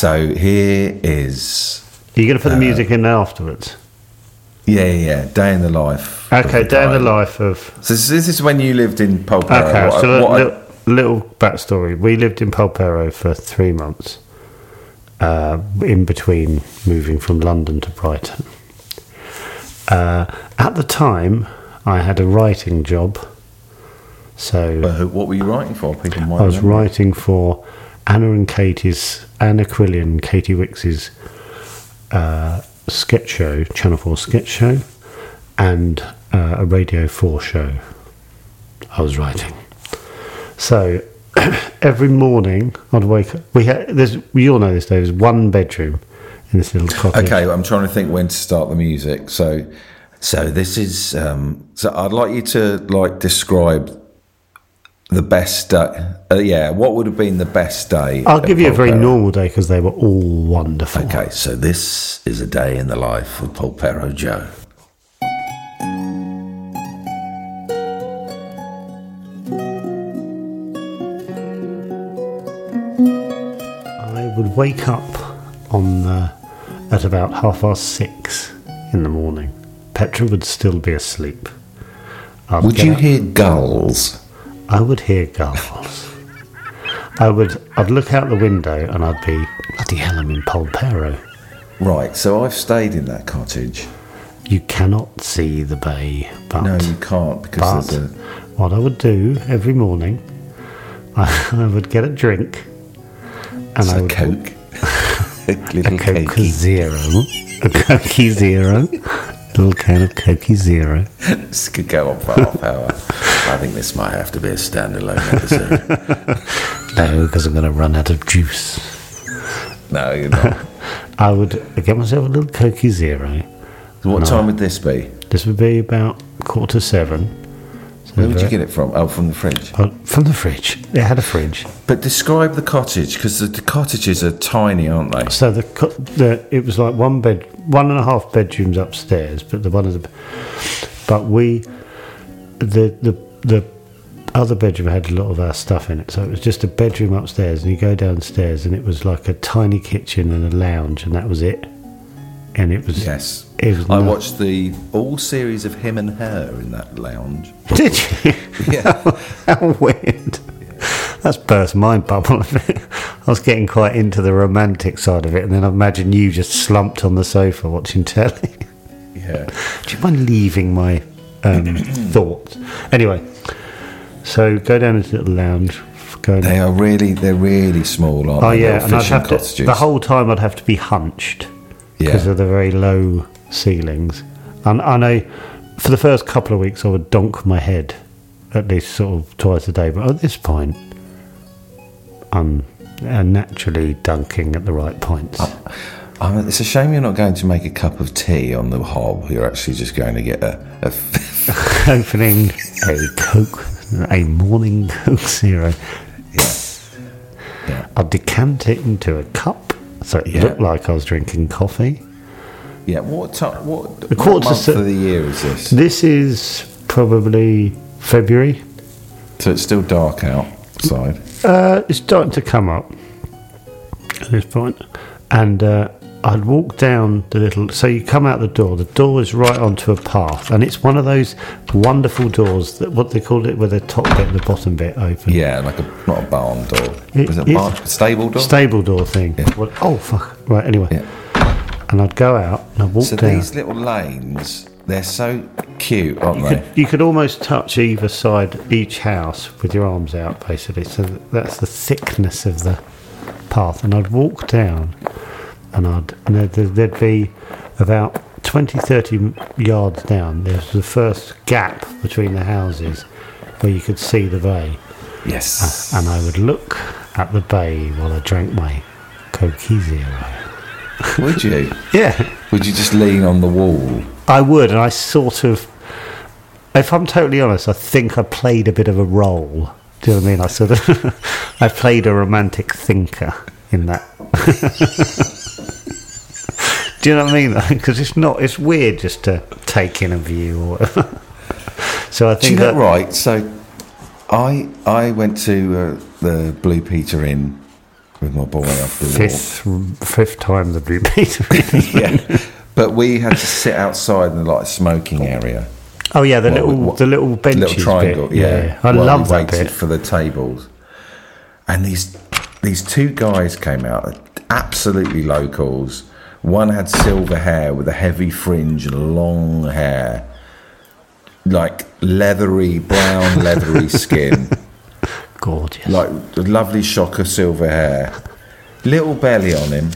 So here is Are you going to put the music in afterwards? yeah, yeah, yeah, day in the life. Okay, the day in the life of. So this, this is when you lived in Polperro. Okay, What- so a what I- little, little backstory. We lived in Polperro for three months, uh, in between moving from London to Brighton. Uh, at the time, I had a writing job, so uh, what were you writing for? People might I was remember. writing for Anna and Katie's Anna Quillian, Katy Wix's uh, sketch show, Channel Four sketch show, and uh, a Radio Four show. I was writing. So every morning I'd wake up. We had there's we all know this. There was one bedroom in this little cottage. Okay, I'm trying to think when to start the music. So, so this is. Um, so I'd like you to like describe the best day. Uh, yeah, what would have been the best day? I'll give you a very normal day because they were all wonderful. Okay, so this is a day in the life of Polperro Joe. I would wake up on the, at about half past six in the morning. Petra would still be asleep. I'd Would you up- hear gulls? I would hear gulls. I would. I'd look out the window and I'd be bloody hell. I'm in Polperro. Right, so I've stayed in that cottage. You cannot see the bay, but No, you can't but because there's a. what I would do every morning, I, I would get a drink, and I a would Coke. a little a Coke cokey. Zero, a Cokey Zero, little can of Coke Zero. This could go on for half hour. I think this might have to be a standalone episode. No, because I'm going to run out of juice. no, you're not. I would get myself a little Cokey Zero. What time would this be? This would be about quarter to seven. So Where would you get it from? Oh, from the fridge. Oh, from the fridge. It had a fridge. But describe the cottage because the, the cottages are tiny, aren't they? So the, the it was like one bed, one and a half bedrooms upstairs, but the one of the, but we, the the the other bedroom had a lot of our stuff in it, so it was just a bedroom upstairs, and you go downstairs, and it was like a tiny kitchen and a lounge, and that was it. And it was Yes. It was I watched the all series of him and her in that lounge. Did you? Yeah. How weird. That's burst my bubble a bit. I was getting quite into the romantic side of it, and then I imagine you just slumped on the sofa watching telly. yeah. Do you mind leaving my um, thoughts? Anyway, so go down into the little lounge. Go They are really, they're really small, aren't oh they? yeah, and I'd have to, the whole time I'd have to be hunched because Yeah. of the very low ceilings. And I know for the first couple of weeks I would donk my head at least sort of twice a day, but at this point I'm uh, naturally dunking at the right points. I mean, it's a shame you're not going to make a cup of tea on the hob. You're actually just going to get a. a Opening a Coke, a morning Coke Zero. yeah. Yeah. I'll decant it into a cup so it Yeah. looked like I was drinking coffee. Yeah. What time? What, The what quarter month of the year is this? This is probably February. So it's still dark outside. Uh, it's starting to come up at this point, and uh, I'd walk down the little. So you come out the door. The door is right onto a path, and it's one of those wonderful doors that what they call it, where the top bit and the bottom bit open. Yeah, like a not a barn door. It Was it a barn? Stable door? Stable door thing. Yeah. What- oh fuck! Right. Anyway, Yeah. and I'd go out and I'd walk So down. these little lanes, they're so cute, aren't You they? could, you could almost touch either side each house with your arms out, basically. So that's the thickness of the path. And I'd walk down, and I'd there'd, there'd be about 20, 30 yards down. There's the first gap between the houses where you could see the bay, Yes. Uh, and I would look at the bay while I drank my Coke Zero. Would you? Yeah. Would you just lean on the wall? I would, and I sort of, if I'm totally honest, I think I played a bit of a role. Do you know what I mean? I sort of, I played a romantic thinker in that. Do you know what I mean? Because it's not, it's weird just to take in a view or whatever. So I think. Do you know that, right? So, I I went to uh, the Blue Peter Inn with my boy up the. Fifth, fifth time the Blue Peter. Inn. yeah. But we had to sit outside in the like smoking area. oh yeah, the Well, little what- the little benches. little triangle, bit. yeah. I while love we that waited bit. for the tables. And these these two guys came out, absolutely locals. One had silver hair with a heavy fringe and long hair, like leathery brown leathery skin, Gorgeous. like a lovely shock of silver hair, little belly on him,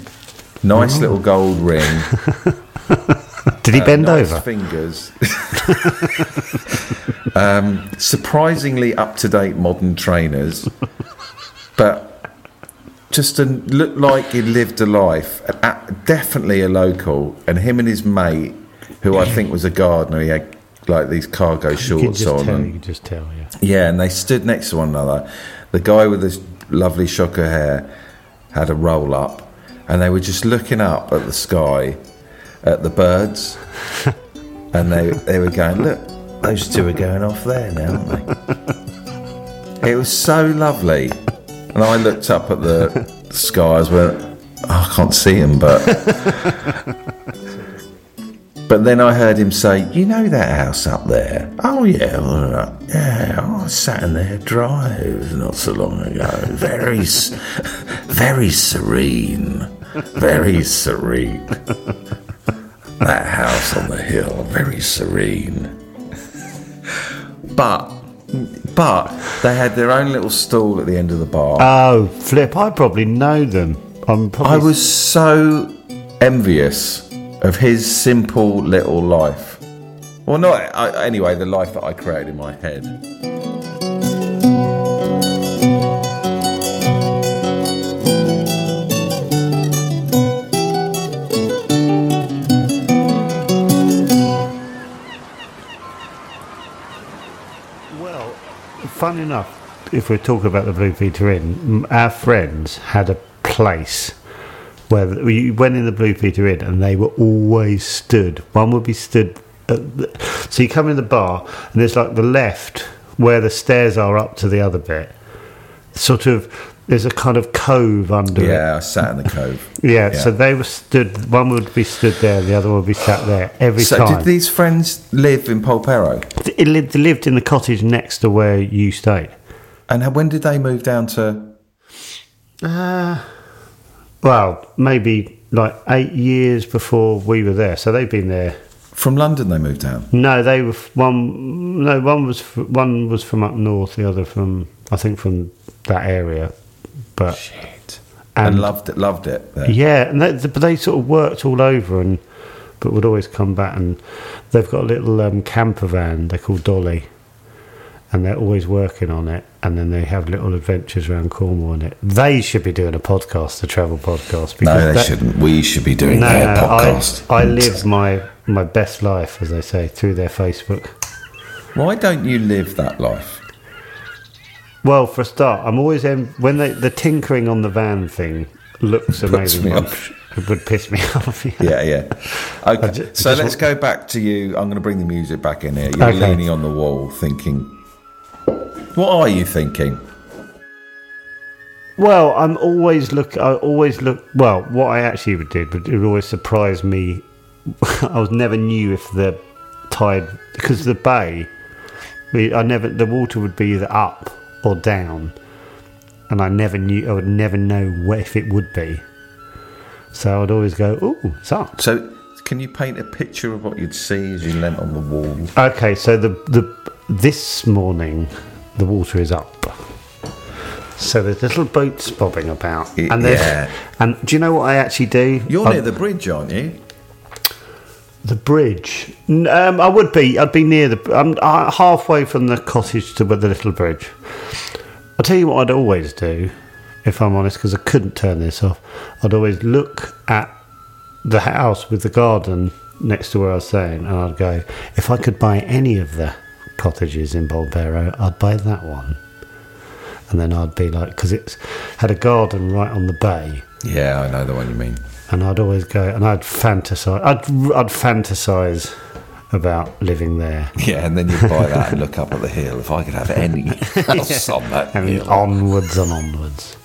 nice little gold ring. Did he bend nice over? Fingers. um, surprisingly up to date modern trainers, but just a, looked like he lived a life. A- uh, definitely a local, and him and his mate, who I think was a gardener, he had like these cargo shorts on. tell. and- just tell. Yeah. yeah, and they stood next to one another. The guy with this lovely shock of hair had a roll up, and they were just looking up at the sky, at the birds, and they they were going, "Look, those two are going off there now, aren't they?" It was so lovely, and I looked up at the skies, well. Oh, I can't see him, but. But then I heard him say, "You know that house up there? Oh yeah, all right. Uh, yeah. I sat in their drive not so long ago. Very, very serene, very serene. That house on the hill, very serene. But, but they had their own little stall at the end of the bar. Oh, flip! I probably know them. I'm probably. I was so envious of his simple little life. Well, not I, anyway. The life that I created in my head. Fun enough, if we're talking about the Blue Peter Inn, our friends had a place where we went in the Blue Peter Inn and they were always stood. One would be stood. The, so you come in the bar and there's like the left where the stairs are up to the other bit. Sort of, there's a kind of cove under it. Yeah, I sat in the cove. Yeah, Yeah. so they were stood. One would be stood there, the other would be sat there every So, time. did these friends live in Polperro? It lived, they lived in the cottage next to where you stayed. And when did they move down to? Uh, well, maybe like eight years before we were there. So they've been there. From London, they moved down. No, they were one. No, one was one was from up north. The other from I think from that area. But Shit. And, And- loved it. Loved it. there. yeah, and they, but they sort of worked all over and but would always come back. And they've got a little um, camper van. They're called Dolly, and they're always working on it. And then they have little adventures around Cornwall in it. They should be doing a podcast, a travel podcast. No, they that- shouldn't. We should be doing No, their no, podcast. I, I live my my best life, as they say, through their Facebook. Why don't you live that life? Well, for a start, I'm always em- when they, the tinkering on the van thing looks amazing. me I'm off. sh- It would piss me off. yeah. Yeah, yeah. Okay, ju- so just let's go back to you. I'm going to bring the music back in here. You're Okay. leaning on the wall, thinking. What are you thinking? Well, I'm always look. I always look. Well, what I actually would do, but it would always surprise me. I was never knew if the tide because the bay. I never the water would be either up or down, and I never knew. I would never know where, if it would be. So I'd always go, "Oh, it's up." So, can you paint a picture of what you'd see as you leant on the wall? Okay, so the the this morning the water is up. So there's little boats bobbing about, and there's yeah. and do you know what I actually do? You're I- near the bridge, aren't you? the bridge. Um, I would be. I'd be near the. I'm uh, halfway from the cottage to the little bridge. I'll tell you what I'd always do, if I'm honest, because I couldn't turn this off. I'd always look at the house with the garden next to where I was staying, and I'd go, if I could buy any of the cottages in Polperro, I'd buy that one. And then I'd be like, because it's had a garden right on the bay Yeah, I know the one you mean. and I'd always go and I'd fantasize. I'd I'd fantasize about living there Yeah, and then you buy that and look up at the hill. If I could have any house on that and hill. onwards and onwards.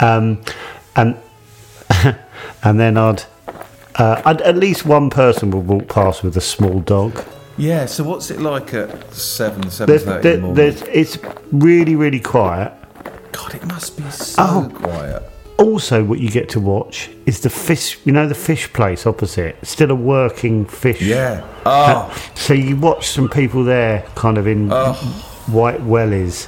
Um, and and then I'd, uh, I'd at least one person would walk past with a small dog. Yeah. So what's it like at seven, seven There's, thirty there, in the morning? it's really really quiet. God, it must be so Oh. quiet. Also, what you get to watch is the fish. You know the fish place opposite. Still a working fish. Yeah. Oh, So you watch some people there, kind of in Oh. white wellies,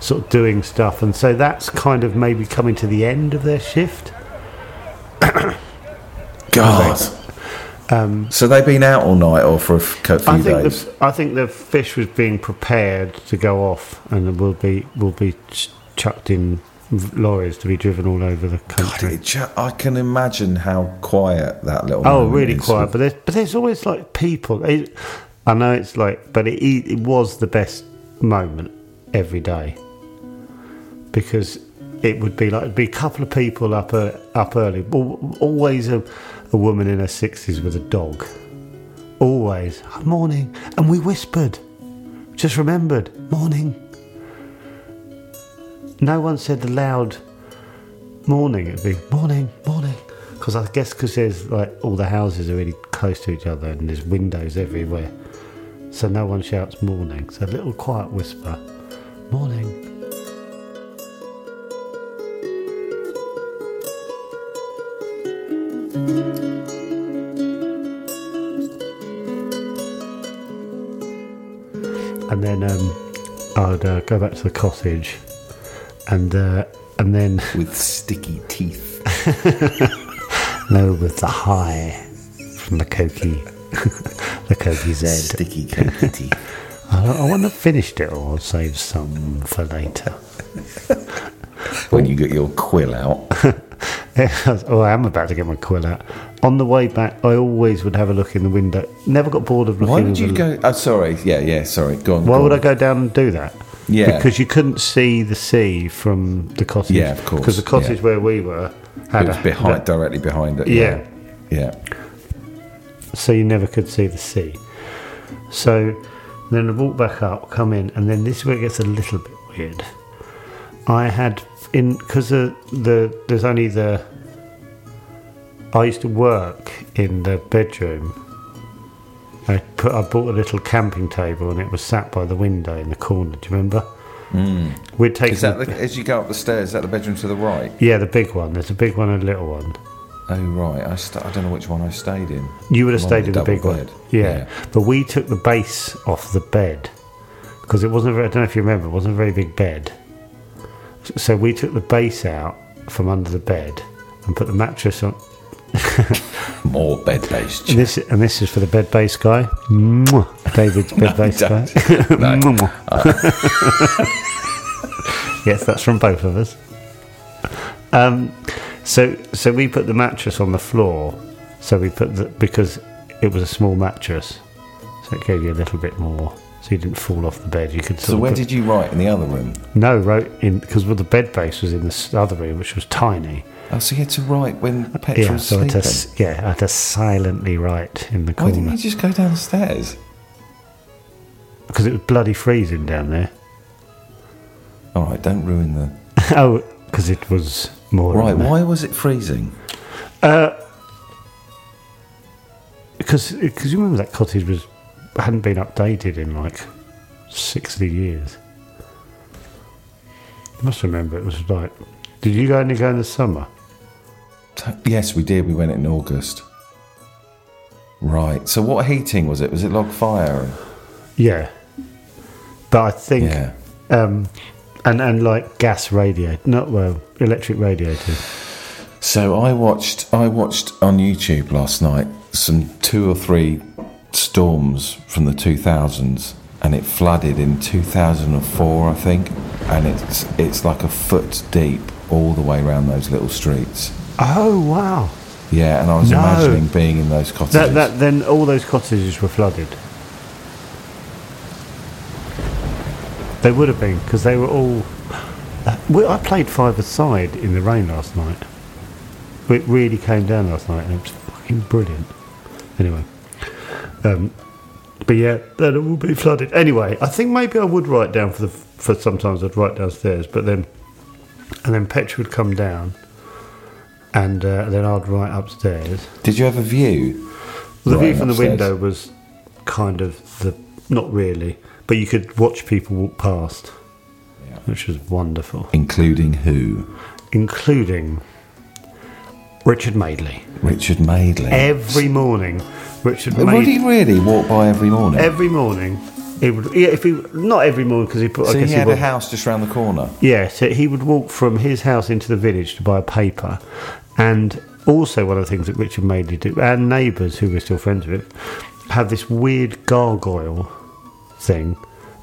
sort of doing stuff, and so that's kind of maybe coming to the end of their shift. God. so they've been out all night or for a few Um, I think days? the I think the fish was being prepared to go off, and it will be will be ch- chucked in lorries to be driven all over the country. it ju- I can imagine how quiet that little. Oh, really is. quiet, but there's but there's always like people. It, I know it's like, but it it was the best moment every day because it would be like it'd be a couple of people up uh, up early. Always a, a woman in her sixties with a dog. Always morning, and we whispered. Just remembered morning. No one said the loud morning. It'd be morning, morning. Because I guess because there's like all the houses are really close to each other and there's windows everywhere, so no one shouts morning. So a little quiet whisper, morning. And then um, I'd uh, go back to the cottage, and uh, and then with sticky teeth. no, with the high from the Koki, the Koki Z. Sticky coaty teeth. I, I want to finish it or save some for later. when you get your quill out. oh, I am about to get my quill out. On the way back, I always would have a look in the window. Never got bored of looking. Why would you go? Oh, sorry. Yeah, yeah. Sorry. Go on. Why go would on. I go down and do that? Yeah. because you couldn't see the sea from the cottage. Yeah, of course, Because the cottage yeah. where we were had It was a, behind, directly behind it. Yeah. Yeah. so you never could see the sea. So then I walk back up, come in, and then this is where it gets a little bit weird. I had in because the, the there's only the. I used to work in the bedroom. I put I bought a little camping table and it was sat by the window in the corner. Do you remember? Mm. We'd taken Is that the, as you go up the stairs? Is that the bedroom to the right? yeah the big one. There's a big one and a little one. Oh right. I st- I don't know which one I stayed in. You would have I'm stayed in the big one. Yeah. Yeah. But we took the base off the bed because it wasn't, a I don't know if you remember, it wasn't a very big bed. So we took the base out from under the bed and put the mattress on. More bed based. And this, and this is for the bed based guy. Mwah. David's bed base guy. don't. No. yes, that's from both of us. Um, so, so we put the mattress on the floor. So we put the because it was a small mattress, so it gave you a little bit more. So you didn't fall off the bed. You could. So where put- did you write in the other room? no wrote in because well, the bed base was in this other room, which was tiny. Oh, so you had to write when Petra Yeah, was so I had, sleeping. to, yeah, I had to silently write in the corner. Why didn't you just go downstairs? because it was bloody freezing down there. All right, don't ruin the. oh, because it was more. Right, why was it freezing? Uh, Because because you remember that cottage was hadn't been updated in like sixty years. You must remember it was like. Did you go only go in the summer? Yes, we did. We went in August. Right. So what heating was it? Was it log fire? Yeah, but I think Yeah. um, and and like gas radiator, not well electric radiators. So I watched I watched on YouTube last night some two or three storms from the 2000s and it flooded in 2004 I think and it's it's like a foot deep all the way around those little streets. Oh wow! Yeah, and I was No. imagining being in those cottages. That that then all those cottages were flooded. They would have been because they were all. Uh, well, I played five aside in the rain last night. It really came down last night and it was fucking brilliant. Anyway, um, but yeah, then it will be flooded. Anyway, I think maybe I would write down for the for sometimes I'd write downstairs, but then and then Petra would come down and uh, then I'd write upstairs. Did you have a view? The view from the window was kind of the not really, but you could watch people walk past, Yeah. which was wonderful, Including who? including Richard Madeley. Richard Madeley. Every morning, Richard Would Madeley. he really walk by every morning? Every morning, he would. Yeah, if he not every morning because he put. I so guess he he had would, a house just round the corner. Yeah, so he would walk from his house into the village to buy a paper, and also one of the things that Richard Madeley did, our neighbours who we're still friends with, have this weird gargoyle thing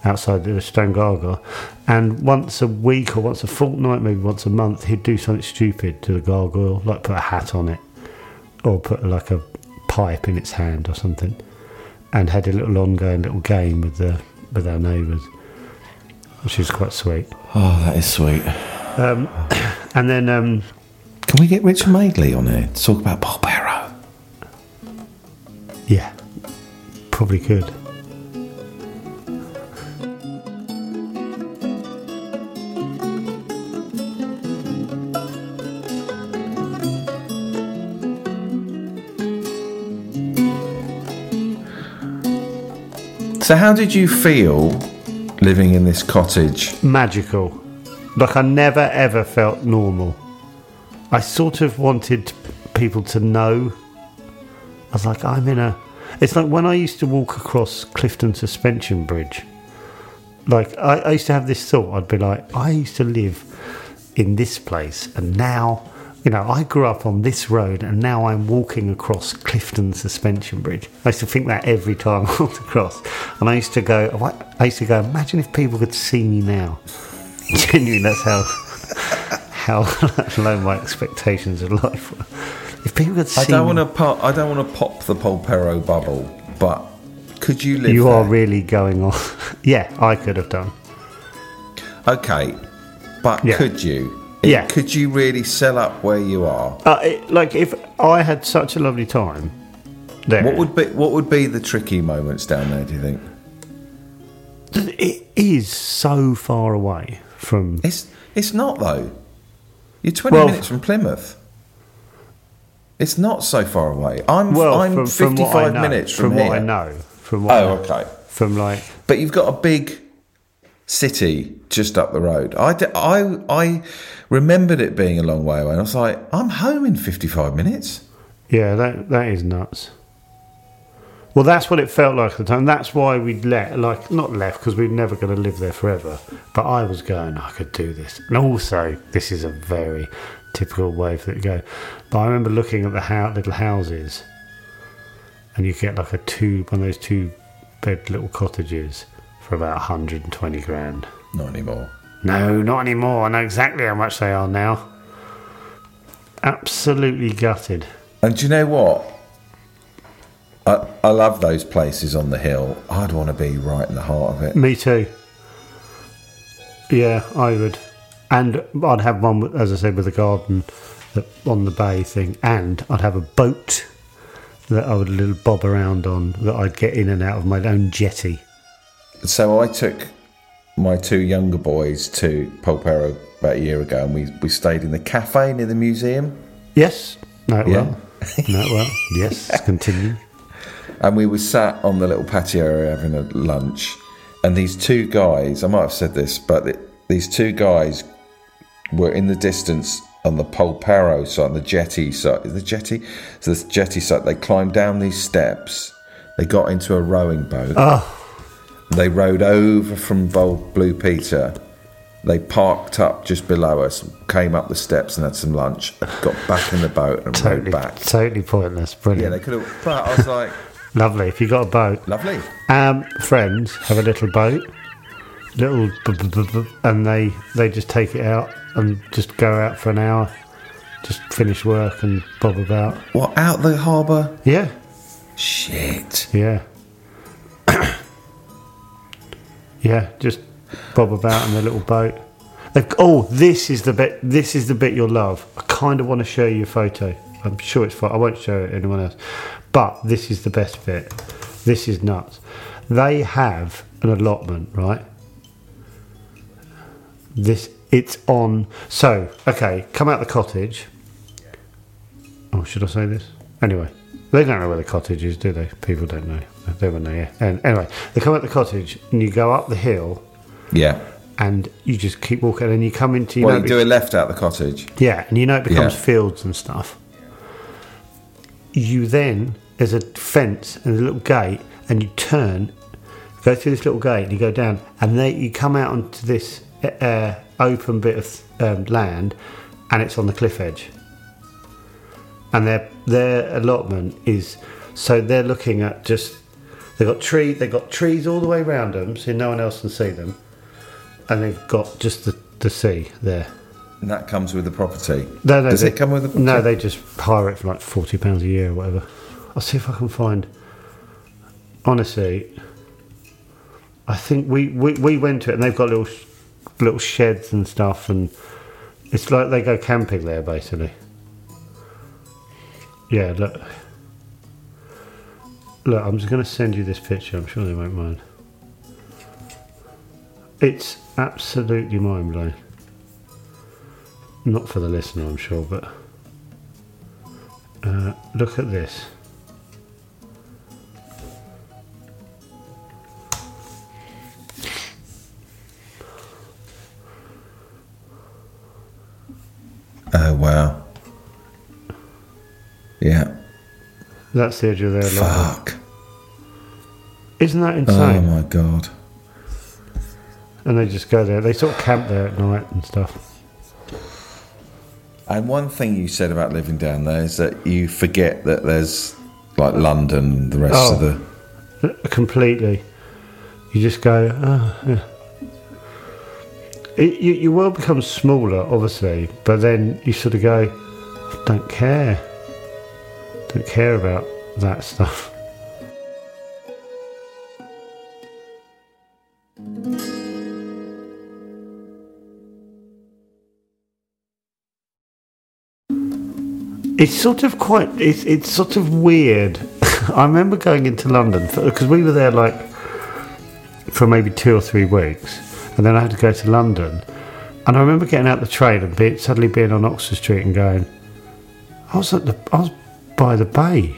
outside the stone gargoyle, and once a week or once a fortnight, maybe once a month, he'd do something stupid to the gargoyle, like put a hat on it, or put like a pipe in its hand or something, and had a little ongoing little game with the with our neighbours, which is quite sweet. Oh, that is sweet. Um, and then, um, Can we get Richard Madeley on here to talk about Polperro? yeah, probably could. So, how did you feel living in this cottage? Magical. Like I never ever felt normal. I sort of wanted people to know. I was like, I'm in a. It's like when I used to walk across Clifton Suspension Bridge. Like I, I used to have this thought. I'd be like, I used to live in this place, and now, you know, I grew up on this road, and now I'm walking across Clifton Suspension Bridge. I used to think that every time I walked across, and I used to go. I used to go. Imagine if people could see me now. Genuinely, that's how how low my expectations of life were. If people could see, I don't me- want to pop. I don't want to pop the Polperro bubble, but could you live you there? are really going on. yeah, I could have done. okay, but Yeah. could you? Yeah. Could you really sell up where you are? Uh, it, like if I had such a lovely time there, What would be What would be the tricky moments down there? Do you think? it is so far away from. It's It's not though. You're 20 Well- minutes from Plymouth. It's not so far away. I'm Well, I'm from, from 55 what I know, minutes from, from here. what I know, from what I Oh, know, okay. from like But you've got a big city just up the road. I, I, I remembered it being a long way away. And I was like, I'm home in 55 minutes. Yeah, that that is nuts. Well, that's what it felt like at the time. That's why we'd let, like, not left because we're never going to live there forever. But I was going, I could do this. And also, this is a very typical way for it to go. But I remember looking at the little houses, and you get like a two, one of those two bed little cottages for about 120 grand. Not anymore. No, not anymore. I know exactly how much they are now. Absolutely gutted. And do you know what? I, I love those places on the hill. I'd want to be right in the heart of it. Me too. Yeah, I would. And I'd have one, as I said, with a garden on the bay thing. And I'd have a boat that I would little bob around on that I'd get in and out of my own jetty. So I took my two younger boys to Polperro about a year ago, and we, we stayed in the cafe near the museum. Yes. No, Yeah. well. No, well. Yes, continue. And we were sat on the little patio area having a lunch, and these two guys, I might have said this, but th these two guys were in the distance on the Polperro side, on the jetty side. Is the jetty? So the jetty side, they climbed down these steps, they got into a rowing boat, Oh, they rode over from Blue Peter. They parked up just below us, came up the steps and had some lunch, got back in the boat and totally, rowed back. totally pointless. brilliant. Yeah, they could have. But I was like, Lovely. If you got a boat, lovely. Um, friends have a little boat, little, and they they just take it out and just go out for an hour, just finish work and bob about. What out the harbour? Yeah, Shit. yeah, yeah. Just bob about in their little boat. They've, oh, this is the bit. This is the bit you'll love. I kind of want to show you a photo. I'm sure it's fine. I won't show it anyone else. But this is the best bit. This is nuts. They have an allotment, right? This it's on. So okay, come out the cottage. Oh, should I say this? Anyway, they don't know where the cottage is, do they? People don't know. They were there. And anyway, they come at the cottage and you go up the hill Yeah. and you just keep walking and you come into you Well, know you do a left out the cottage. yeah, and you know it becomes Yeah. fields and stuff. You then there's a fence and a little gate, and you turn, go through this little gate, and you go down, and then you come out onto this uh, open bit of um, land, and it's on the cliff edge. And their their allotment is so they're looking at just they've got tree they've got trees all the way around them, so no one else can see them, and they've got just the the sea there. And that comes with the property. No, no, Does they- it come with the No, they just hire it for like forty pounds a year or whatever. I'll see if I can find. Honestly, I think we, we, we went to it and they've got little little sheds and stuff, and it's like they go camping there basically. Yeah, look. Look, I'm just going to send you this picture. I'm sure they won't mind. It's absolutely mind blowing. Not for the listener, I'm sure, but uh, look at this. Oh wow. Yeah. That's the edge of their lot. Fuck. Isn't that insane? Oh my god. and they just go there. They sort of camp there at night and stuff. And one thing you said about living down there is that you forget that there's like London, and the rest Oh. of the. Completely. You just go, oh, yeah. It, you, your world becomes smaller, obviously, but then you sort of go, don't care. Don't care about that stuff. It's sort of quite. It's it's sort of weird. I remember going into London because we were there like for maybe two or three weeks, and then I had to go to London. And I remember getting out the train and suddenly being on Oxford Street and going, I was at the I was by the bay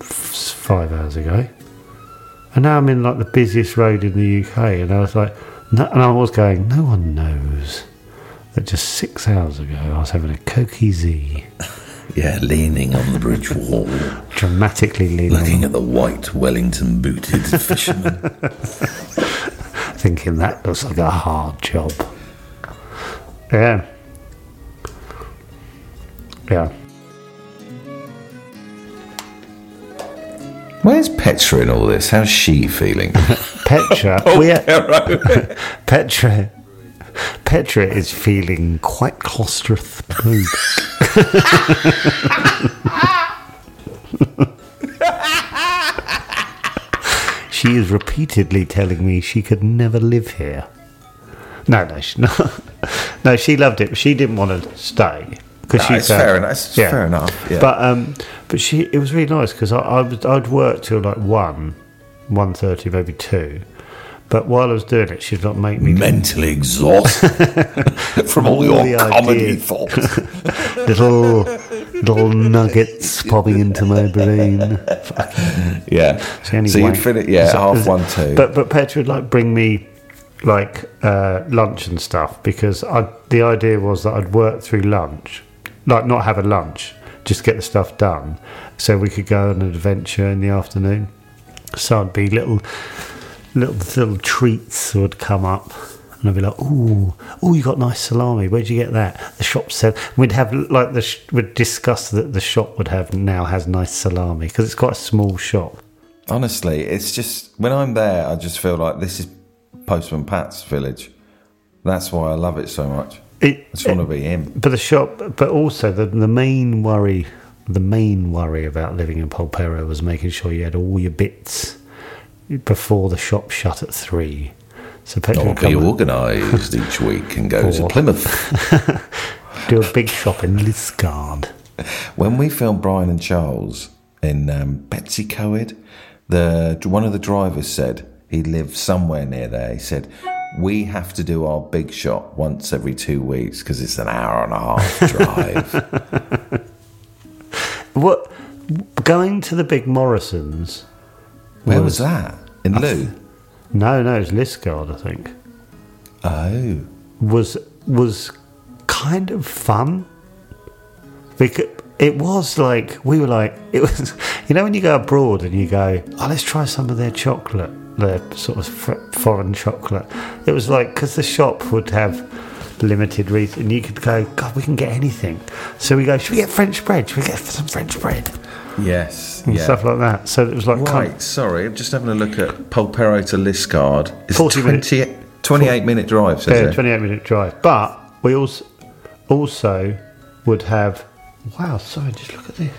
f- five hours ago, and now I'm in like the busiest road in the UK, and I was like, no, and I was going, no one knows that just six hours ago I was having a Cokie Z. Yeah, leaning on the bridge wall, dramatically leaning, looking at the white Wellington booted fisherman. thinking that looks like a hard job. Yeah. Yeah. Where's Petra in all this? How's she feeling? Petra, oh, we Petra, Petra is feeling quite claustrophobic. she is repeatedly telling me she could never live here. No, no, she, no, no. She loved it, she didn't want to stay because No, she it's fair enough. It's fair enough, yeah. But um, but she it was really nice because I, I was I'd work till like one, one thirty, maybe two. But while I was doing it, she'd not make me Mentally exhausted from all your the comedy thoughts. little little nuggets popping into my brain. Yeah. Any So you'd fit it, yeah, So- half one, two. But but Petra would like bring me like uh, lunch and stuff because I the idea was that I'd work through lunch, like not have a lunch, just get the stuff done, so we could go on an adventure in the afternoon. So I'd be little little little treats would come up. And I'd be like, "Ooh, oh, you got nice salami. Where'd you get that?" The shop said we'd have like the sh- we'd discuss that the shop would have now has nice salami because it's quite a small shop. Honestly, it's just when I'm there, I just feel like this is Postman Pat's village. That's why I love it so much. It, I just want to be him. But the shop, but also the the main worry, the main worry about living in Polperro was making sure you had all your bits before the shop shut at three. So I'll would be organised each week and go to Plymouth. do a big shop in Liskeard. When we filmed Brian and Charles in um, Betws-y-Coed, the one of the drivers said he lived somewhere near there. He said we have to do our big shot once every two weeks because it's an hour and a half drive. what going to the big Morrisons? Where was that? In Looe? No, no, it's Liskeard, I think. Oh. Was was kind of fun because it was like we were like it was. You know when you go abroad and you go, oh, let's try some of their chocolate, their sort of foreign chocolate. It was like because the shop would have limited reason, and you could go, God, we can get anything. So we go, should we get French bread? Should we get some French bread Yes. and Yeah. stuff like that? So it was like kind Right, sorry, I'm just having a look at Polperro to Liskeard. It's 40 20, 28 minute drive, Yeah, it. 28 minute drive. But we also also would have. Wow, sorry, just look at this.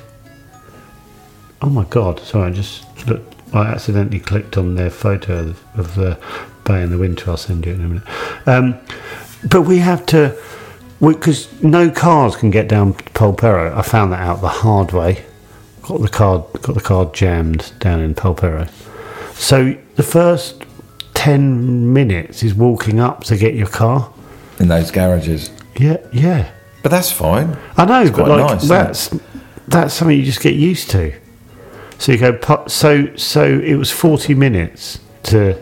Oh my god, sorry, I just looked. I accidentally clicked on their photo of, the bay in the winter. I'll send you in a minute. Um, but we have to. Because no cars can get down to Polperro. I found that out the hard way. Got the car, got the car jammed down in Polperro. So the first ten minutes is walking up to get your car. In those garages. Yeah, yeah. But that's fine. I know, but quite like nice, that's that's something you just get used to. So you go. So so it was forty minutes to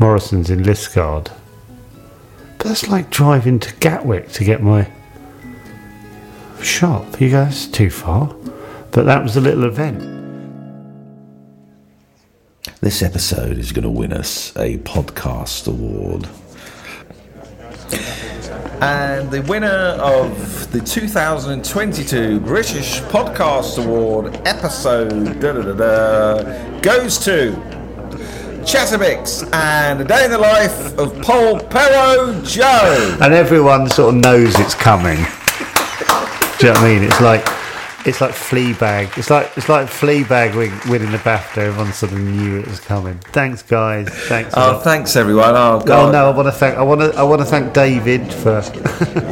Morrison's in Liskeard. But that's like driving to Gatwick to get my shop. You go, that's too far. But that was a little event. This episode is going to win us a podcast award. And the winner of the 2022 British Podcast Award episode da, da, da, goes to Chatabix and A Day in the Life of Polperro Joe. And everyone sort of knows it's coming. Do you know what I mean? It's like it's like Fleabag. It's like it's like Fleabag win, winning the BAFTA. Everyone sort of knew it was coming. Thanks, guys. Thanks. Oh, lot. thanks everyone. Oh, Oh no! I want to thank. I want to. I want to thank David for.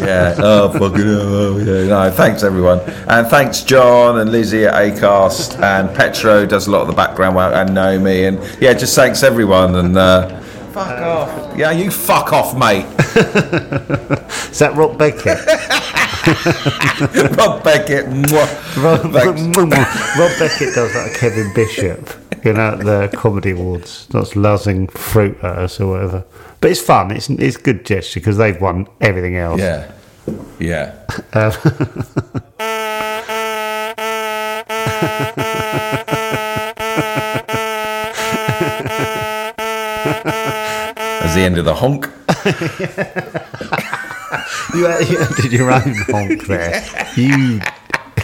Yeah. Oh, fucking. Oh, yeah. No, thanks everyone. And thanks John and Lizzie at Acast and Petro does a lot of the background work and Naomi and yeah, just thanks everyone and uh, fuck off. Yeah, you fuck off, mate. Is that Rob Beckett? Rob Beckett. Rob, Rob Beckett does that Kevin Bishop, you know, at the comedy awards. That's luzzing fruit at us or whatever. But it's fun. It's it's good gesture because they've won everything else. Yeah. Yeah. Um, That's the end of the honk. You, you did your own honk there. You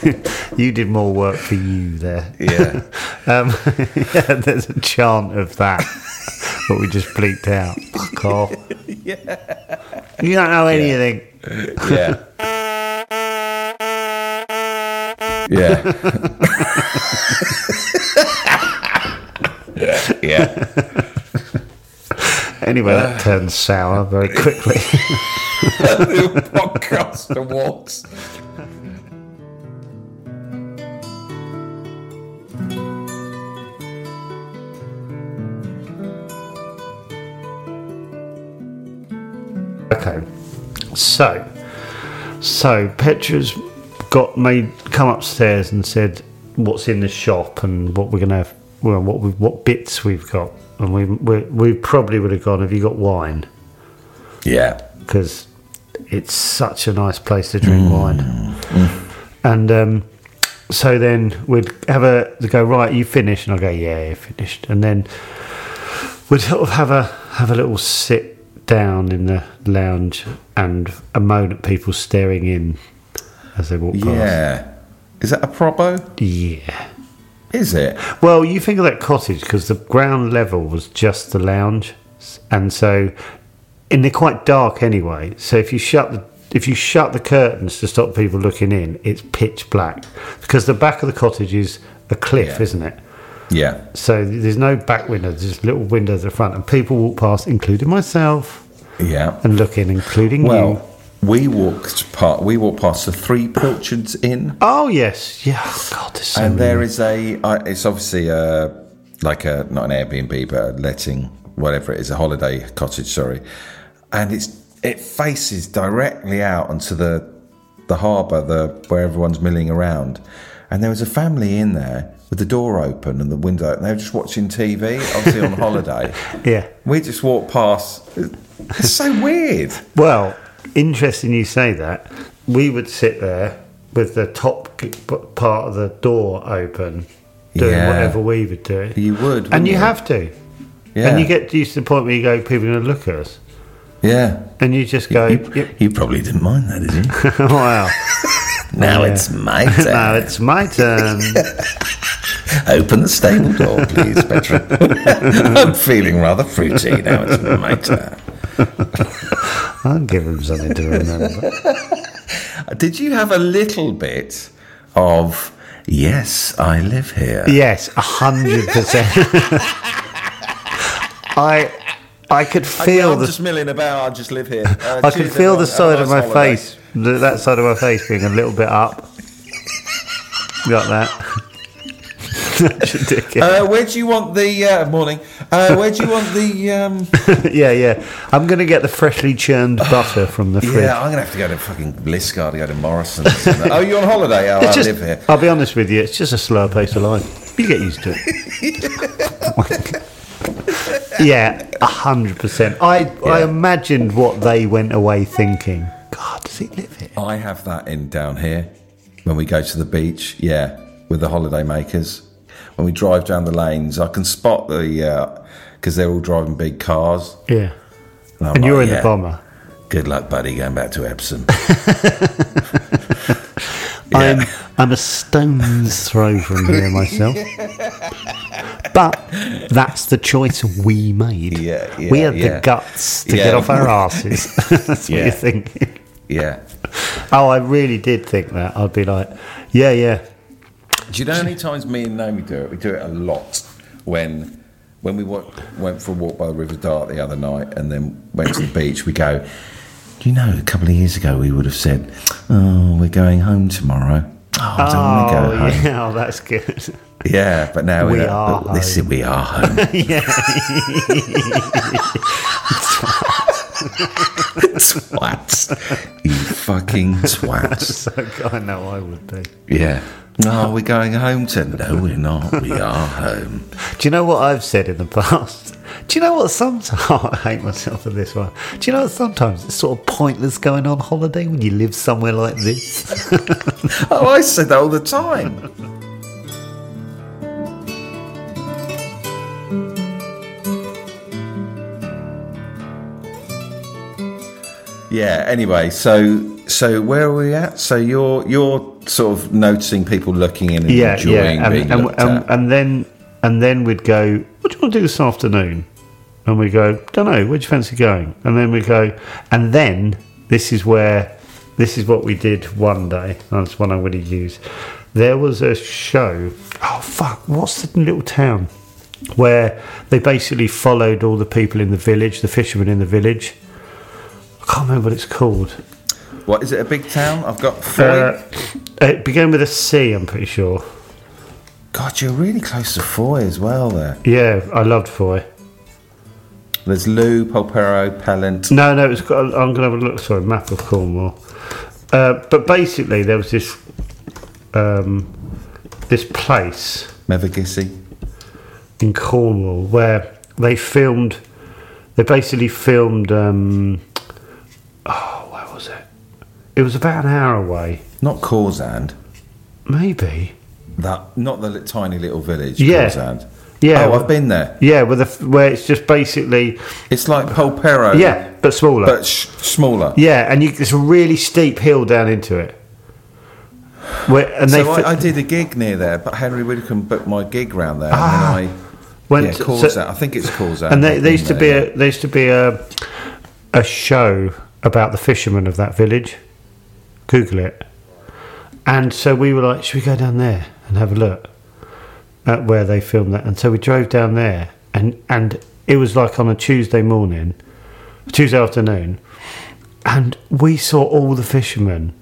you did more work for you there. Yeah. Um, yeah, there's a chant of that, but we just bleeped out. Fuck off. You don't know anything. Yeah. Yeah. yeah. Anyway, that turned sour very quickly. The podcast awards. okay, so so Petra's got made come upstairs and said what's in the shop and what we're gonna have. Well, what we what bits we've got, and we we, we probably would have gone. Have you got wine? Yeah. because it's such a nice place to drink wine. And um, so then we'd have a go right. You finished, and I go, yeah, yeah, finished. And then we'd sort of have a have a little sit down in the lounge and a moan at people staring in as they walk past. Yeah. Is that a propo? Yeah. Is it? Well, you think of that cottage because the ground level was just the lounge, and so and they're quite dark anyway. So if you shut the if you shut the curtains to stop people looking in, it's pitch black because the back of the cottage is a cliff, Yeah. isn't it? Yeah. So there's no back windows, there's little windows at the front, and people walk past, including myself, Yeah. and look in, including you. Well, we walked past. We walked past the Three Pilchards Inn, Oh yes, yeah. Oh, God, there's so and many. there is a. Uh, it's obviously a like a not an Airbnb, but a letting, whatever it is, a holiday cottage. Sorry, and it's it faces directly out onto the the harbour, the where everyone's milling around, and there was a family in there with the door open and the window, and they were just watching TV, obviously on holiday. Yeah. We just walked past. It's so weird. Well, interesting you say that. We would sit there with the top part of the door open, doing Yeah. whatever we would do. You would, and you you? have to. Yeah. And you get used to the point where you go, people are going to look at us. Yeah. And you just go, You, "Yep." you probably didn't mind that, did you? wow. now Yeah. it's my turn. now it's my turn. Open the stable door, please, Petra. I'm feeling rather fruity. Now it's my turn. I'll give him something to remember. Did you have a little bit of, yes, I live here? yes, a hundred percent. I I could feel I'm the just milling about. I just live here. Uh, I could feel the side of my holiday. face, th- that side of my face being a little bit up. Got that? Uh, where do you want the uh, morning? Uh, where do you want the? Um, yeah, yeah. I'm going to get the freshly churned butter from the fridge. yeah, I'm gonna have to go to fucking Liskeard to go to Morrison's. oh, you're on holiday? Oh, I just, live here. I'll be honest with you, it's just a slower pace of life. You get used to it. Yeah, a hundred percent. I I imagined what they went away thinking. God, does he live here? I have that in down here when we go to the beach. Yeah, with the holiday makers. When we drive down the lanes, I can spot the uh, because they're all driving big cars. Yeah. I'm And you're like, in "Yeah, the bomber. Good luck, buddy, going back to Epsom. I'm I'm a stone's throw from here myself. But that's the choice we made. Yeah, yeah, we had yeah. the guts to Yeah. get off our asses. that's what you're thinking. yeah. Oh, I really did think that. I'd be like, yeah, yeah. Do you know how many times me and Naomi do it? We do it a lot when when we wa- went for a walk by the River Dart the other night and then went to the beach. We go. Do you know? A couple of years ago, we would have said, "Oh, we're going home tomorrow." Oh, I don't want to go oh, home. yeah, oh, that's good. Yeah, but now We are But this is we are home. yeah. twats, you fucking twats. so, I know I would be. Yeah. No, we're going home to. No, we're not. We are home. Do you know what I've said in the past? Do you know what sometimes I hate myself for this one? Do you know what sometimes it's sort of pointless going on holiday when you live somewhere like this? Oh, I say that all the time. Yeah. Anyway, so so where are we at? So you're you're sort of noticing people looking in and yeah, enjoying yeah, being and, and, looked and, at. and then and then we'd go. What do you want to do this afternoon? And we go, don't know. Where do you fancy going? And then we go, and then this is where this is what we did one day. That's one I'm going to use. There was a show. Oh fuck! What's the little town where they basically followed all the people in the village, the fishermen in the village? I can't remember what it's called. What is it? A big town? I've got Fowey. Uh, it began with a C. I'm pretty sure. God, you're really close to Fowey as well. There. Yeah, I loved Fowey. There's Looe, Polperro, Pellant. No, no, it's got. I'm going to have a look. Sorry, map of Cornwall. Uh, but basically, there was this um, this place Mevagissey. in Cornwall where they filmed. They basically filmed. Um, oh, where was it? It was about an hour away, Not Cawsand. maybe. That not the li- tiny little village. Yeah. Cawsand. Yeah, Oh, I've been there. Yeah, where the f- where it's just basically It's like Polperro. yeah, but smaller. But sh- smaller. yeah, and you, it's a really steep hill down into it. Where and they so fi- I, I did a gig near there, but Henry Widdicombe booked my gig round there. Ah. and then I, went yeah, to- Cawsand. so- I think it's Cawsand. and there, there used to be a there used to be a a show about the fishermen of that village. Google it. And so we were like, should we go down there and have a look at where they filmed that? And so we drove down there, and and it was like on a Tuesday morning, Tuesday afternoon, and we saw all the fishermen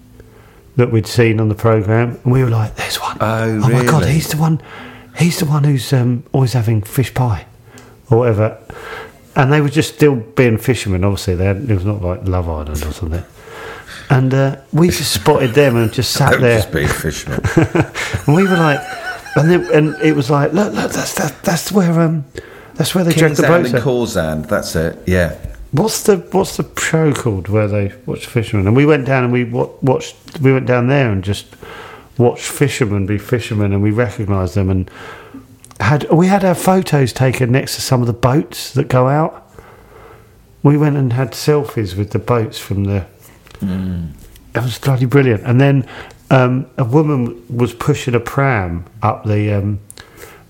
that we'd seen on the program, and we were like, "There's one! Oh, my god, he's the one! He's the one who's um, always having fish pie, or whatever." And they were just still being fishermen. Obviously, they had, it was not like Love Island or something. And uh, we just spotted them and just sat Don't there. just be a fisherman. And we were like, and then, and it was like, look, look, that's that, that's where um, that's where they drag the boats. Cawsand, that's it. Yeah. What's the what's the show called where they watch fishermen? And we went down and we wa- watched. We went down there and just watched fishermen be fishermen, and we recognised them and had we had our photos taken next to some of the boats that go out. We went and had selfies with the boats from the. It was bloody brilliant. And then um, a woman was pushing a pram up the um,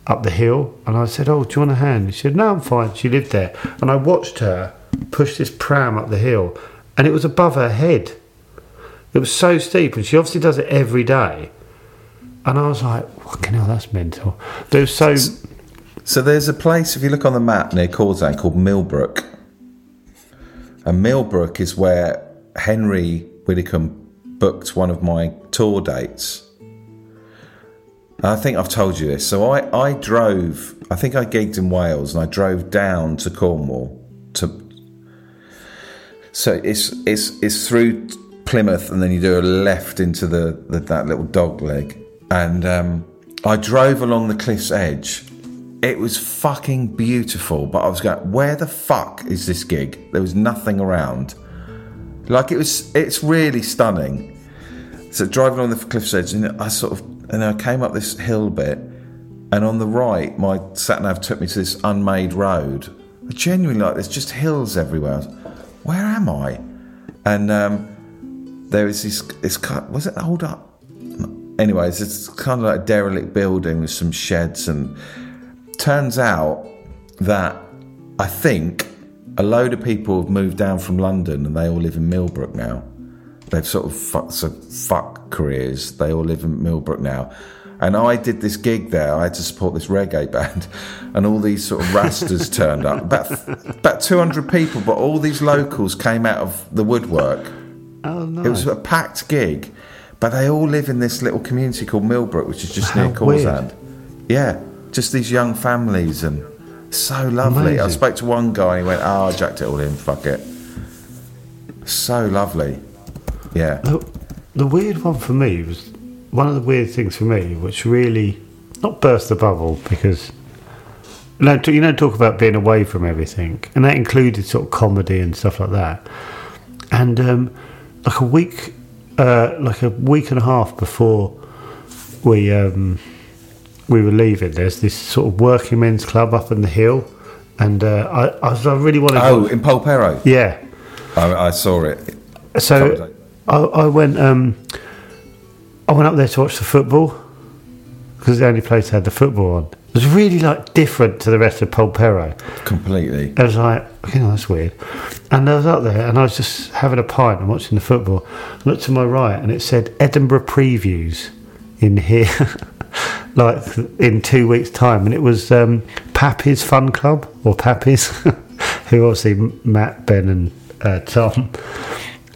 up the hill, and I said, "Oh, do you want a hand?" She said, "No, I'm fine." She lived there, and I watched her push this pram up the hill, and it was above her head. It was so steep, and she obviously does it every day. And I was like, "Fucking hell, that's mental." Was so. So there's a place, if you look on the map near Cawsand, called Millbrook. And Millbrook is where Henry Widdicombe booked one of my tour dates. I think I've told you this. So I, I drove, I think I gigged in Wales and I drove down to Cornwall to. So it's it's it's through Plymouth and then you do a left into the, the that little dog leg. And um, I drove along the cliff's edge it was fucking beautiful, but I was going, where the fuck is this gig? There was nothing around. Like it was, it's really stunning. So driving on the cliff's edge, and I sort of, and I came up this hill bit, and on the right, my sat nav took me to this unmade road. I genuinely like, there's just hills everywhere. Was, where am I? And um, there was this, this, was it hold up? Anyways, it's kind of like a derelict building with some sheds and turns out that I think a load of people have moved down from London and they all live in Millbrook now. They've sort of fuck, so fuck careers. They all live in Millbrook now. And I did this gig there. I had to support this reggae band, and all these sort of rastas turned up. About about two hundred people, but all these locals came out of the woodwork. Oh no! It was a packed gig, but they all live in this little community called Millbrook, which is just How near Cawsand. Yeah, just these young families and so lovely. I spoke to one guy and he went, "Oh, I jacked it all in. Fuck it." So lovely. Yeah. The, the weird one for me was one of the weird things for me, which really not burst the bubble because you know, you know talk about being away from everything, and that included sort of comedy and stuff like that. And um, like a week, uh, like a week and a half before we um, we were leaving, there's this sort of working men's club up on the hill, and uh, I, I, was- I really wanted. Oh, to, in Polperro. yeah. I, I saw it. So. I, I went. Um, I went up there to watch the football because the only place that had the football on. It was really like different to the rest of Polperro. Completely. I was like, you know, that's weird. And I was up there and I was just having a pint and watching the football. I looked to my right and it said Edinburgh previews in here, like in two weeks' time. And it was um, Pappy's Fun Club or Pappy's, who obviously Matt, Ben, and uh, Tom.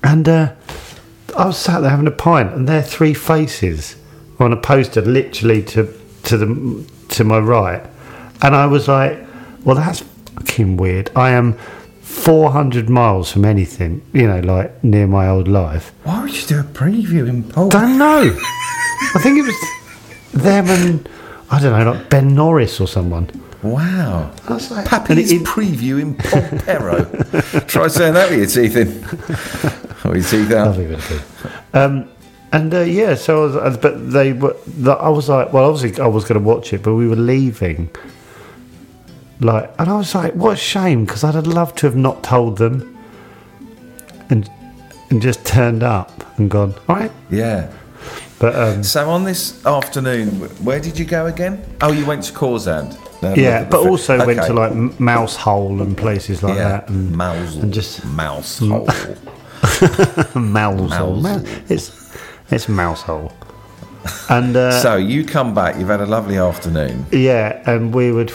And uh, I was sat there having a pint, and their three faces were on a poster literally to to the to my right, and I was like, "Well, that's fucking weird." I am 400 miles from anything, you know, like near my old life. Why would you do a preview in Pol? Don't know. I think it was them and I don't know, like Ben Norris or someone. Wow. Was like, Pappy's it- it- preview in Polperro. Try saying that with your teeth in. Oh, your teeth out. Lovely bit. Um, and uh, yeah, so I was, but they were. the- I was like, well, obviously I was going to watch it, but we were leaving. Like, and I was like, what a shame because I'd have loved to have not told them, and and just turned up and gone, all right. Yeah. But um, So on this afternoon, where did you go again? Oh, you went to Cawsand. No, yeah, but also went to like Mouse Hole and places like yeah, that, and mouse and just mouse hole. Mouse Hole. It's it's Mouse Hole. And uh, so you come back. You've had a lovely afternoon. Yeah, and we would.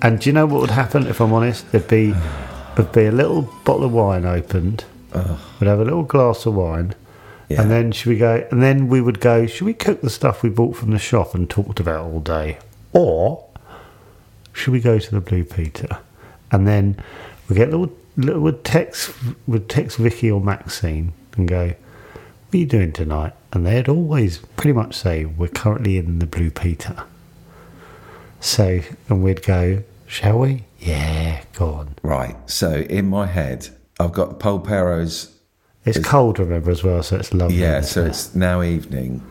and do you know what would happen if I'm honest? There'd be there'd be a little bottle of wine opened. We'd have a little glass of wine, Yeah. and then should we go? And then we would go. Should we cook the stuff we bought from the shop and talked about all day, or should we go to the Blue Peter? And then we get little l- would text would text Vicky or Maxine and go, "What are you doing tonight?" And they'd always pretty much say, "We're currently in the Blue Peter." So, and we'd go, "Shall we?" Yeah, go on. Right. So in my head, I've got Polperro's. It's cold, remember as well, so it's lovely. Yeah. So it? it's now evening.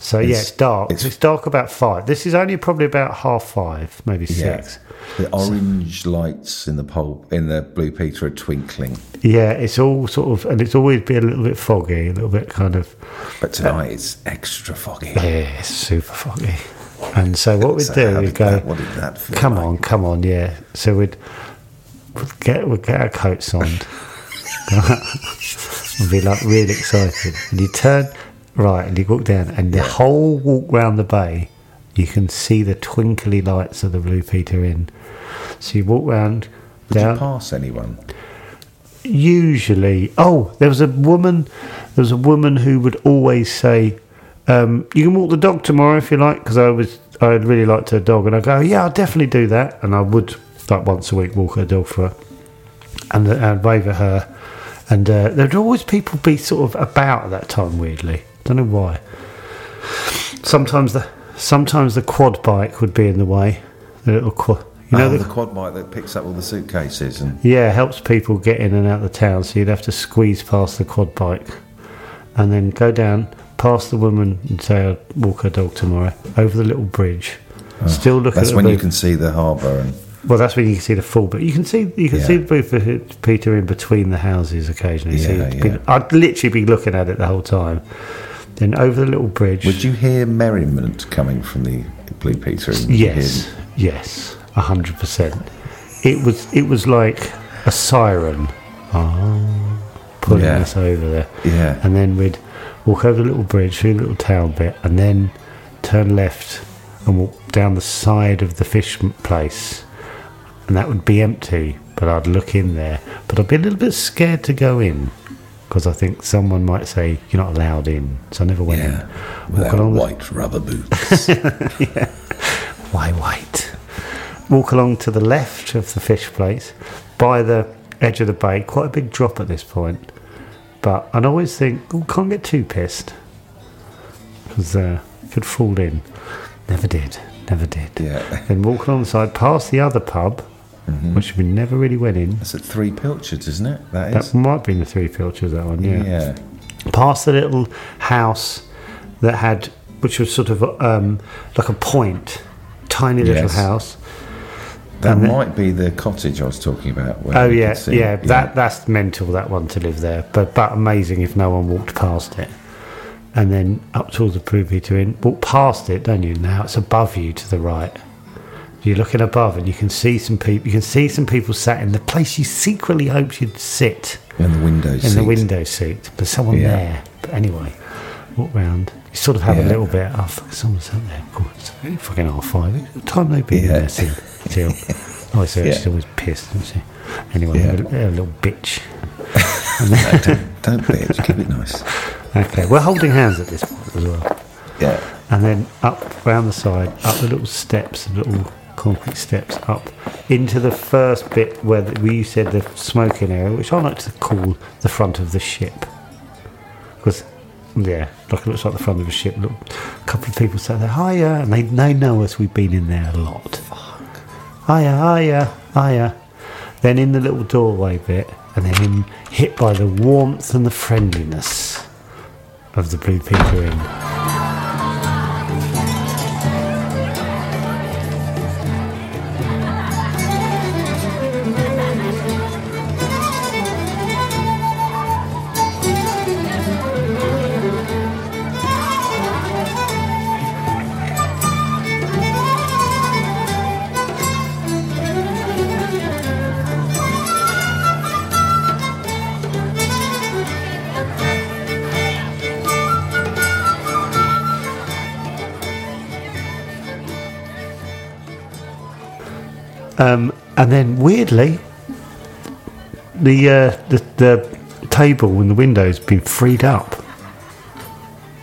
So yeah, It's- it's dark. it's- It's, dark about five. This is only probably about half five, maybe Yeah. six. The orange lights in the pole in the Blue Peter are twinkling, Yeah. it's all sort of, and it's always been a little bit foggy, a little bit kind of. but tonight it's extra foggy. Yeah, it's super foggy. And so what we'd So do, we'd go, that- what did that feel come like? on, come on, yeah. So we'd, we'd get we'd get our coats on, and be like really excited. And you turn right, and you walk down, and the whole walk round the bay, you can see the twinkly lights of the Blue Peter Inn. So you walk round Did down. you pass anyone? usually oh there was a woman there was a woman who would always say um, you can walk the dog tomorrow if you like because i was i'd really liked her dog and i go yeah i'll definitely do that and i would like once a week walk her dog for her and i'd wave at her and uh, there'd always people be sort of about at that time weirdly don't know why sometimes the sometimes the quad bike would be in the way the little quad you know oh, the, the quad bike that picks up all the suitcases and yeah, helps people get in and out of the town. So you'd have to squeeze past the quad bike, and then go down past the woman and say, "I'll walk her dog tomorrow." Over the little bridge, still look Oh, that's at the when you can see the harbour and Well, that's when you can see the full. But you can see you can Yeah. see the booth of Peter in between the houses occasionally. so Yeah, you'd yeah. I'd literally be looking at it the whole time. Then over the little bridge. would you hear merriment coming from the Blue Peter? Yes, hear- yes, a hundred percent. It was it was like a siren, oh, pulling Yeah. us over there. Yeah. and then we'd walk over the little bridge through the little town bit, and then turn left and walk down the side of the fish place, and that would be empty. But I'd look in there, but I'd be a little bit scared to go in because I think someone might say you're not allowed in. So I never went Yeah. in. Without along the- white rubber boots. yeah. Why wait? Walk along to the left of the fish place, by the edge of the bay. Quite a big drop at this point, but I'd always think, oh, can't get too pissed because uh, could fall in. Never did. Never did. Yeah. Then walk along the side, past the other pub, which we never really went in. That's at Three Pilchards, isn't it? That is. That might be in the three Pilchards, That one, yeah. yeah. Past the little house that had, which was sort of um, like a point, tiny little Yes. house. That And then- might be the cottage I was talking about. where Oh yeah, see- yeah, That that's mental. That one to live there, but but amazing if no one walked past it. And then up towards the Peter Inn, walk past it, don't you? Now it's above you to the right. You're looking above, and you can see some people. You can see some people sat in the place you secretly hoped you'd sit in the windows. in the window seat. There's someone Yeah. there. But anyway, walk round. You sort of have Yeah. a little bit. Oh, fuck, someone's out there. It's only fucking half five. What time they been in Yeah. there since? Till. Oh, so Yeah. she's always pissed, isn't she? Anyway, Yeah. a, a little bitch. Don't bitch. Keep it nice. Okay, we're holding hands at this point as well. Yeah. And then up round the side, up the little steps, the little concrete steps up into the first bit where we said the smoking area, which I like to call the front of the ship. Because, yeah, like it looks like the front of a ship. Look, a couple of people sat there, hiya, and they, they know us, we've been in there a lot. Hiya, hiya, hiya. Then in the little doorway bit, and then in, hit by the warmth and the friendliness of the Blue Peter Inn. Um, and then weirdly, the, uh, the the table and the window's been freed up.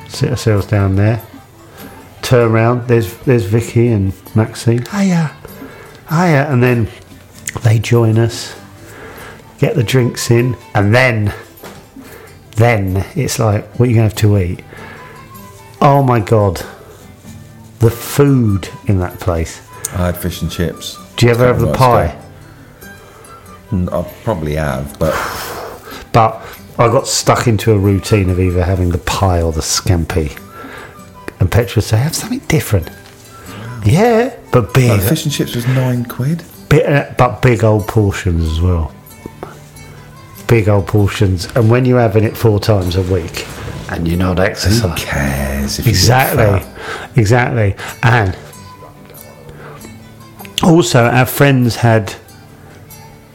Sit ourselves down there. Turn around. There's there's Vicky and Maxine. Hiya, hiya, and then they join us. get the drinks in, and then, then it's like, what are you going to have to eat? Oh my god, the food in that place. I had fish and chips. Do you ever have the pie? I probably have, but But I got stuck into a routine of either having the pie or the scampi. And Petra would say, have something different. Yeah, but big, like, fish and chips was nine quid. bi- uh, but big old portions as well. Big old portions, and when you're having it four times a week, and you're not Who exercising, cares? If you get exactly, exactly, and also our friends had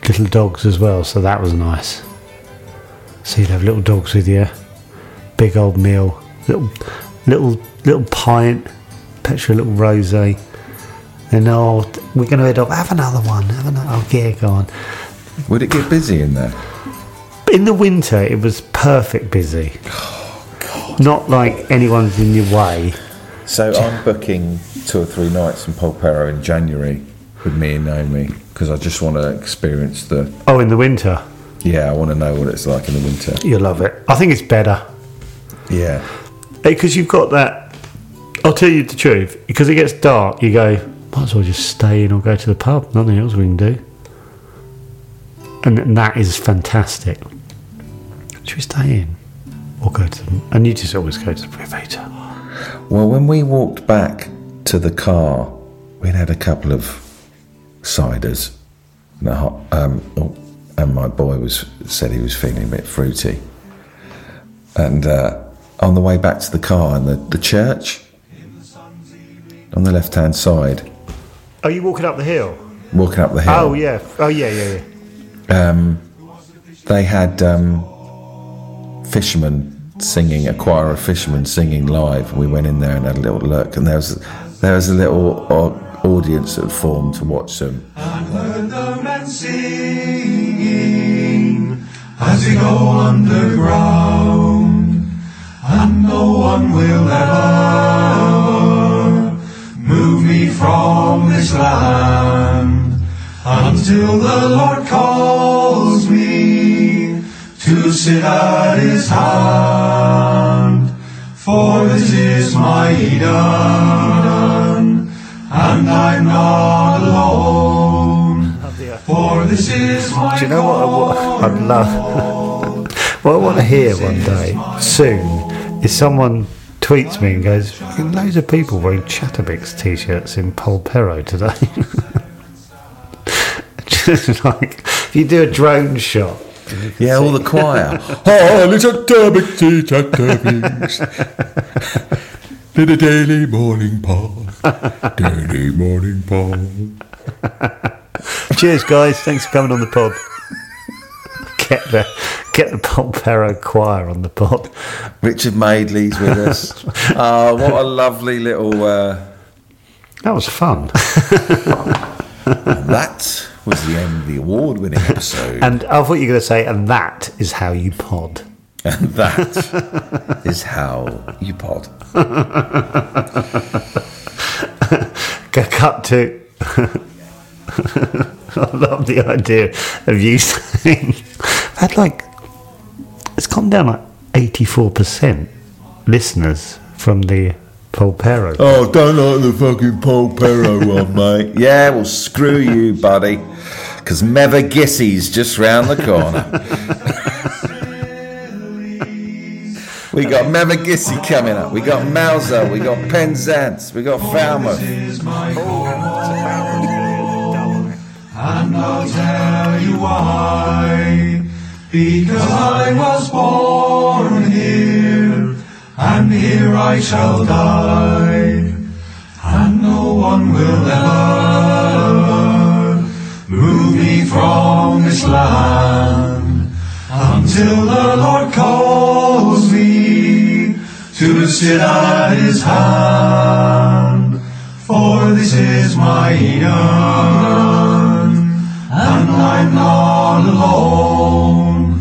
little dogs as well, so that was nice. So you'd have little dogs with you, big old meal, little, little, little pint, Petra a little rosé. And oh, we're going to head off. Have another one. Have another. Oh, yeah, go on. Would it get busy in there? In the winter, it was perfect busy. Not like anyone's in your way. So I'm booking two or three nights in Polperro in January with me and Naomi because I just want to experience the. Oh, in the winter, Yeah, I want to know what it's like in the winter. you'll love it. I think it's better Yeah, because you've got that. I'll tell you the truth. Because it gets dark, you go. Might as well just stay in or go to the pub. Nothing else we can do. And, and that is fantastic. Should we stay in or go to? The, and you just always go to the Privator. Well, when we walked back to the car, we'd had a couple of ciders, and, hot, um, oh, and my boy was said he was feeling a bit fruity. And uh, on the way back to the car, and the, the church on the left hand side, Are you walking up the hill? walking up the hill, Oh yeah. Oh yeah, yeah, yeah. um, they had um, fishermen singing, a choir of fishermen singing live. We went in there and had a little look, and there was there was a little uh, audience that formed to watch them. heard the men singing as they go underground, and no one will ever move me from this land until the Lord calls me to sit at His hand. For this is my Eden, and I'm not alone. For this is my Do you know what, I, what I'd love? what I want to hear one day soon is someone tweets me and goes, loads of people wearing Chatabix t-shirts in Polperro today." Just like if you do a drone shot. Yeah, all the choir. oh, little turbix, turbix. To the daily morning pod. daily morning pod. Cheers, guys! Thanks for coming on the pod. Get the get the Polperro choir on the pod. Richard Madeley's with us. Oh, what a lovely little. Uh, That was fun. And that was the end of the award winning episode. And I thought you were going to say, and that is how you pod. And that is how you pod. Go cut to. I love the idea of you saying had like it's gone down like eighty four percent listeners from the Polperro. Oh, don't like the fucking Polperro one, mate. Yeah, well, screw you, buddy. Because Mevagissey's just round the corner. we got Meva coming up. We got Mauser. We got Penzance. We got Falmouth. And I'll tell you why. Because I was born here, and here I shall die. And no one will ever move me from this land until the Lord calls me to sit at his hand. For this is my Eden, and I'm not alone.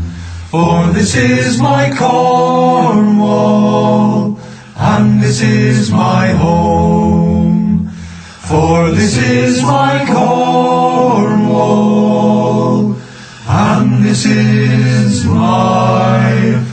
For this is my Cornwall, and this is my home. For this is my Cornwall, and this is my